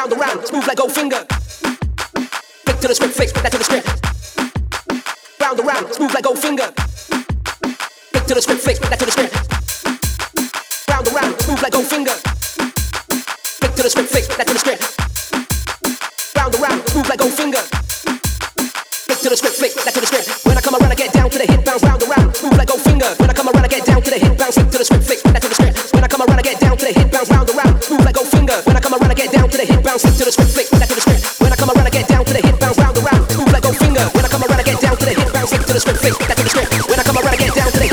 round and round, smooth like Goldfinger. Flick to the script, flick that to the script. Round and round, smooth like Goldfinger. Flick to the script, flick that to the script. Round and round, smooth like Goldfinger. Flick to the script, flick that to the script. Round and round, smooth like Goldfinger. Flick to the script, flick that to the script. When I come around, I get down to the hit bounce, round and round, smooth like Goldfinger. When I come around, I get down to the hit bounce, flick to the script, flick to the hit flick script, that to the script. When I come around, I get down to the hit bounce, round round, smooth like Goldfinger. When I come around, I get down to the hit bounce, flick to the script, flick that to the script. When I come around, I get down to the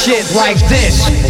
shit like this.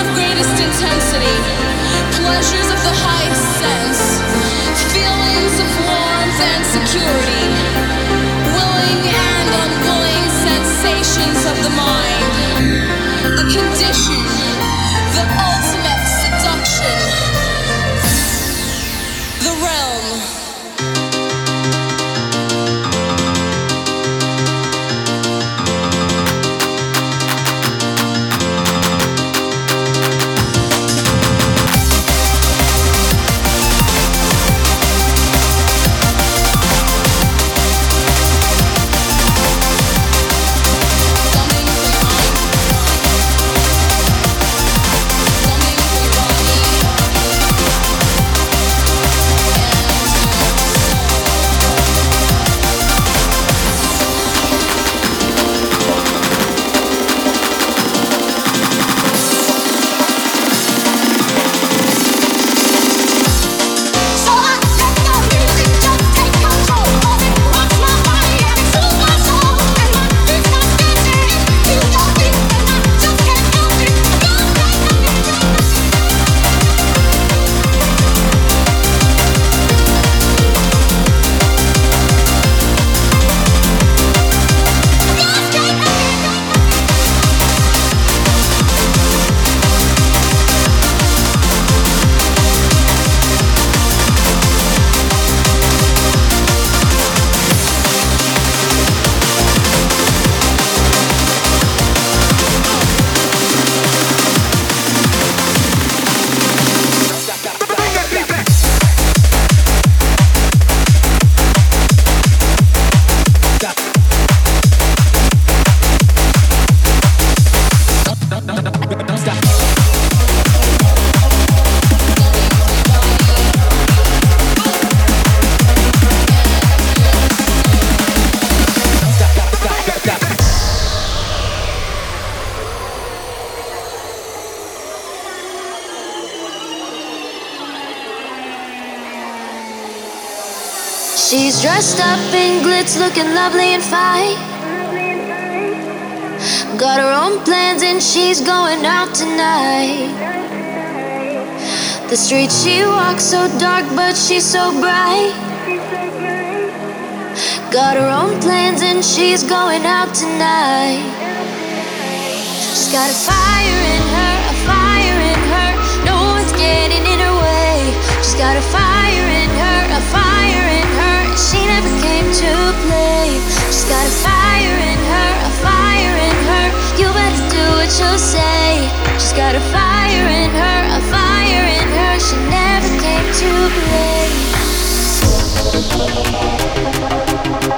Of greatest intensity, pleasures of the highest glitz, looking lovely and fine. Got her own plans and she's going out tonight. The street she walks so dark, but she's so bright. Got her own plans and she's going out tonight. She's got a fire in her, a fire in her. No one's getting in her way. She's got a fire in her, a fire to play. She's got a fire in her, a fire in her. You better do what you say. She's got a fire in her, a fire in her. She never came to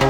play.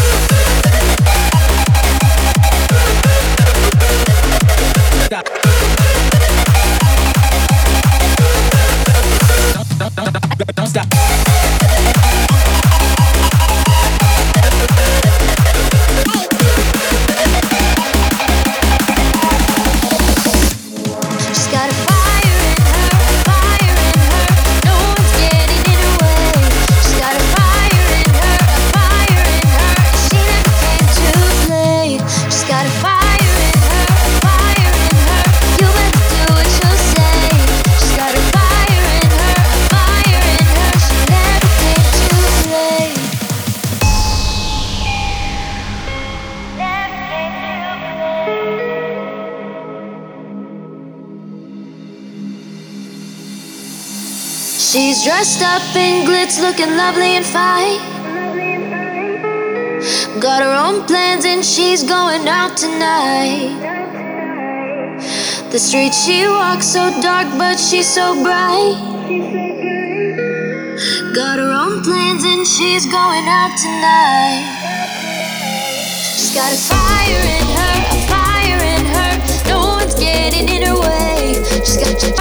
up in glitz, looking lovely and fine. Got her own plans and she's going out tonight. The street she walks so dark, but she's so bright. Got her own plans and she's going out tonight. She's got a fire in her, a fire in her. No one's getting in her way. She's got.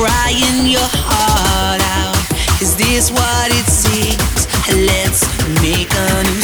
crying your heart out. Is this what it seems? Let's make a new